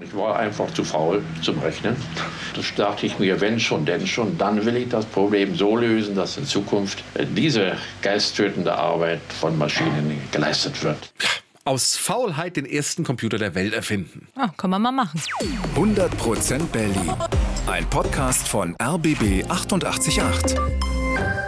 Ich war einfach zu faul zum Rechnen. Da dachte ich mir, wenn schon, denn schon, dann will ich das Problem so lösen, dass in Zukunft diese geisttötende Arbeit von Maschinen geleistet wird. Aus Faulheit den ersten Computer der Welt erfinden. Ah, kann man mal machen. 100% Berlin. Ein Podcast von RBB 888.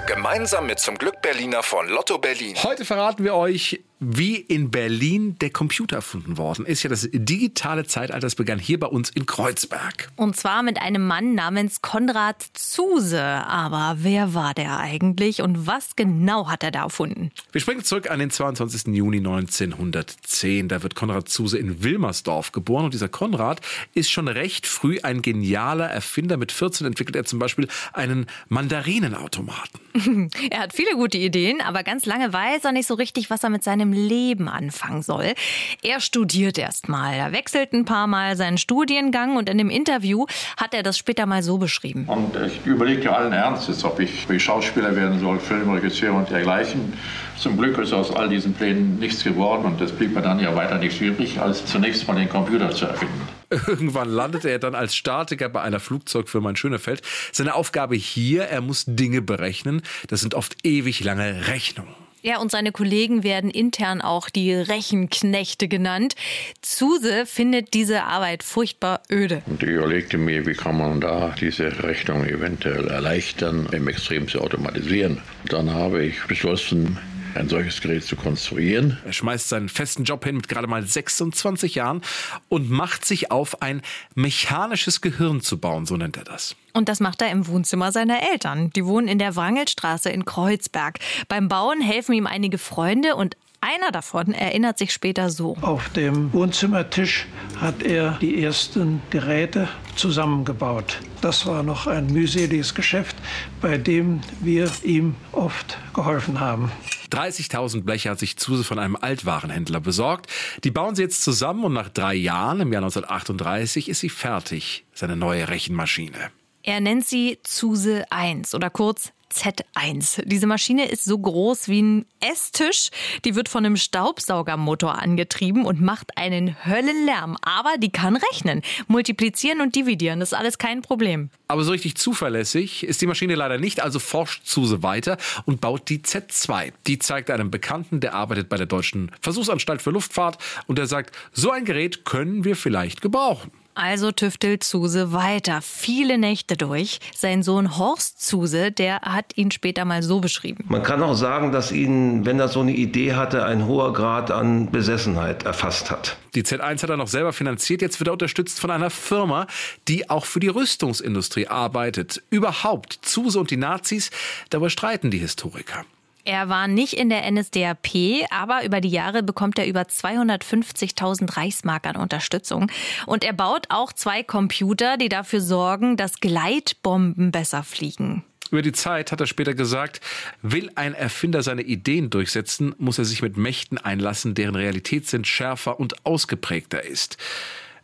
Gemeinsam mit zum Glück Berliner von Lotto Berlin. Heute verraten wir euch, wie in Berlin der Computer erfunden worden ist. Ja, das digitale Zeitalter das begann hier bei uns in Kreuzberg. Und zwar mit einem Mann namens Konrad Zuse. Aber wer war der eigentlich und was genau hat er da erfunden? Wir springen zurück an den 22. Juni 1910. Da wird Konrad Zuse in Wilmersdorf geboren. Und dieser Konrad ist schon recht früh ein genialer Erfinder. Mit 14 entwickelt er zum Beispiel einen Mandarinenautomaten. er hat viele gute Ideen, aber ganz lange weiß er nicht so richtig, was er mit seinem seinem Leben anfangen soll. Er studiert erst mal. Er wechselt ein paar Mal seinen Studiengang und in dem Interview hat er das später mal so beschrieben. Und ich überlegte allen Ernstes, ob ich Schauspieler werden soll, Filmregisseur und dergleichen. Zum Glück ist aus all diesen Plänen nichts geworden und es blieb mir dann ja weiter nichts übrig, als zunächst mal den Computer zu erfinden. Irgendwann landete er dann als Statiker bei einer Flugzeugfirma in Schönefeld. Seine Aufgabe hier, er muss Dinge berechnen. Das sind oft ewig lange Rechnungen. Ja, und seine Kollegen werden intern auch die Rechenknechte genannt. Zuse findet diese Arbeit furchtbar öde. Und ich überlegte mir, wie kann man da diese Rechnung eventuell erleichtern, im Extrem zu automatisieren. Dann habe ich beschlossen, ein solches Gerät zu konstruieren. Er schmeißt seinen festen Job hin mit gerade mal 26 Jahren und macht sich auf, ein mechanisches Gehirn zu bauen, so nennt er das. Und das macht er im Wohnzimmer seiner Eltern. Die wohnen in der Wrangelstraße in Kreuzberg. Beim Bauen helfen ihm einige Freunde und einer davon erinnert sich später so. Auf dem Wohnzimmertisch hat er die ersten Geräte zusammengebaut. Das war noch ein mühseliges Geschäft, bei dem wir ihm oft geholfen haben. 30.000 Bleche hat sich Zuse von einem Altwarenhändler besorgt. Die bauen sie jetzt zusammen und nach drei Jahren, im Jahr 1938, ist sie fertig, seine neue Rechenmaschine. Er nennt sie Zuse 1 oder kurz Z1. Diese Maschine ist so groß wie ein Esstisch. Die wird von einem Staubsaugermotor angetrieben und macht einen Höllenlärm. Aber die kann rechnen, multiplizieren und dividieren. Das ist alles kein Problem. Aber so richtig zuverlässig ist die Maschine leider nicht, also forscht Zuse weiter und baut die Z2. Die zeigt einem Bekannten, der arbeitet bei der Deutschen Versuchsanstalt für Luftfahrt und der sagt, so ein Gerät können wir vielleicht gebrauchen. Also tüftelt Zuse weiter, viele Nächte durch. Sein Sohn Horst Zuse, der hat ihn später mal so beschrieben. Man kann auch sagen, dass ihn, wenn er so eine Idee hatte, ein hoher Grad an Besessenheit erfasst hat. Die Z1 hat er noch selber finanziert. Jetzt wird er unterstützt von einer Firma, die auch für die Rüstungsindustrie arbeitet. Überhaupt, Zuse und die Nazis, darüber streiten die Historiker. Er war nicht in der NSDAP, aber über die Jahre bekommt er über 250.000 Reichsmark an Unterstützung. Und er baut auch zwei Computer, die dafür sorgen, dass Gleitbomben besser fliegen. Über die Zeit hat er später gesagt, will ein Erfinder seine Ideen durchsetzen, muss er sich mit Mächten einlassen, deren Realitätssinn schärfer und ausgeprägter ist.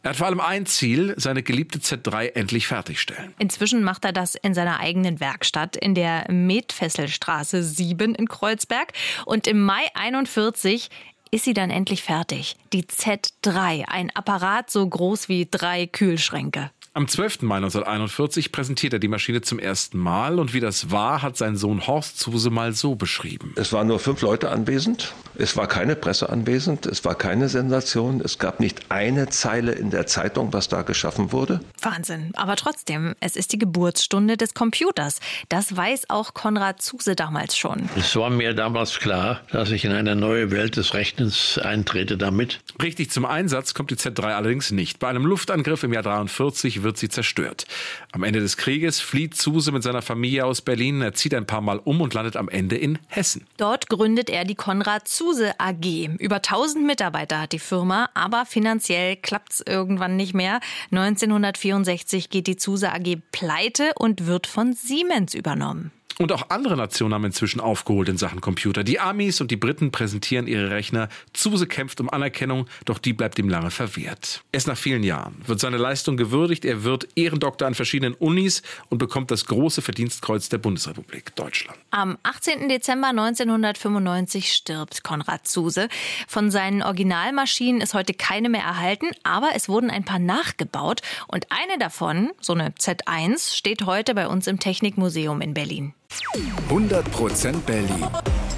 Er hat vor allem ein Ziel, seine geliebte Z3 endlich fertigstellen. Inzwischen macht er das in seiner eigenen Werkstatt in der Metfesselstraße 7 in Kreuzberg. Und im Mai 41 ist sie dann endlich fertig. Die Z3, ein Apparat so groß wie drei Kühlschränke. Am 12. Mai 1941 präsentiert er die Maschine zum ersten Mal und wie das war, hat sein Sohn Horst Zuse mal so beschrieben. Es waren nur fünf Leute anwesend, es war keine Presse anwesend, es war keine Sensation, es gab nicht eine Zeile in der Zeitung, was da geschaffen wurde. Wahnsinn, aber trotzdem, es ist die Geburtsstunde des Computers. Das weiß auch Konrad Zuse damals schon. Es war mir damals klar, dass ich in eine neue Welt des Rechnens eintrete damit. Richtig zum Einsatz kommt die Z3 allerdings nicht. Bei einem Luftangriff im Jahr 43 wird sie zerstört. Am Ende des Krieges flieht Zuse mit seiner Familie aus Berlin. Er zieht ein paar Mal um und landet am Ende in Hessen. Dort gründet er die Konrad Zuse AG. Über 1000 Mitarbeiter hat die Firma, aber finanziell klappt es irgendwann nicht mehr. 1964 geht die Zuse AG pleite und wird von Siemens übernommen. Und auch andere Nationen haben inzwischen aufgeholt in Sachen Computer. Die Amis und die Briten präsentieren ihre Rechner. Zuse kämpft um Anerkennung, doch die bleibt ihm lange verwehrt. Erst nach vielen Jahren wird seine Leistung gewürdigt. Er wird Ehrendoktor an verschiedenen Unis und bekommt das große Verdienstkreuz der Bundesrepublik Deutschland. Am 18. Dezember 1995 stirbt Konrad Zuse. Von seinen Originalmaschinen ist heute keine mehr erhalten, aber es wurden ein paar nachgebaut. Und eine davon, so eine Z1, steht heute bei uns im Technikmuseum in Berlin. 100% Berlin.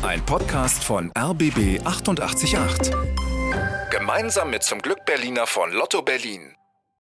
Ein Podcast von RBB 888. Gemeinsam mit zum Glück Berliner von Lotto Berlin.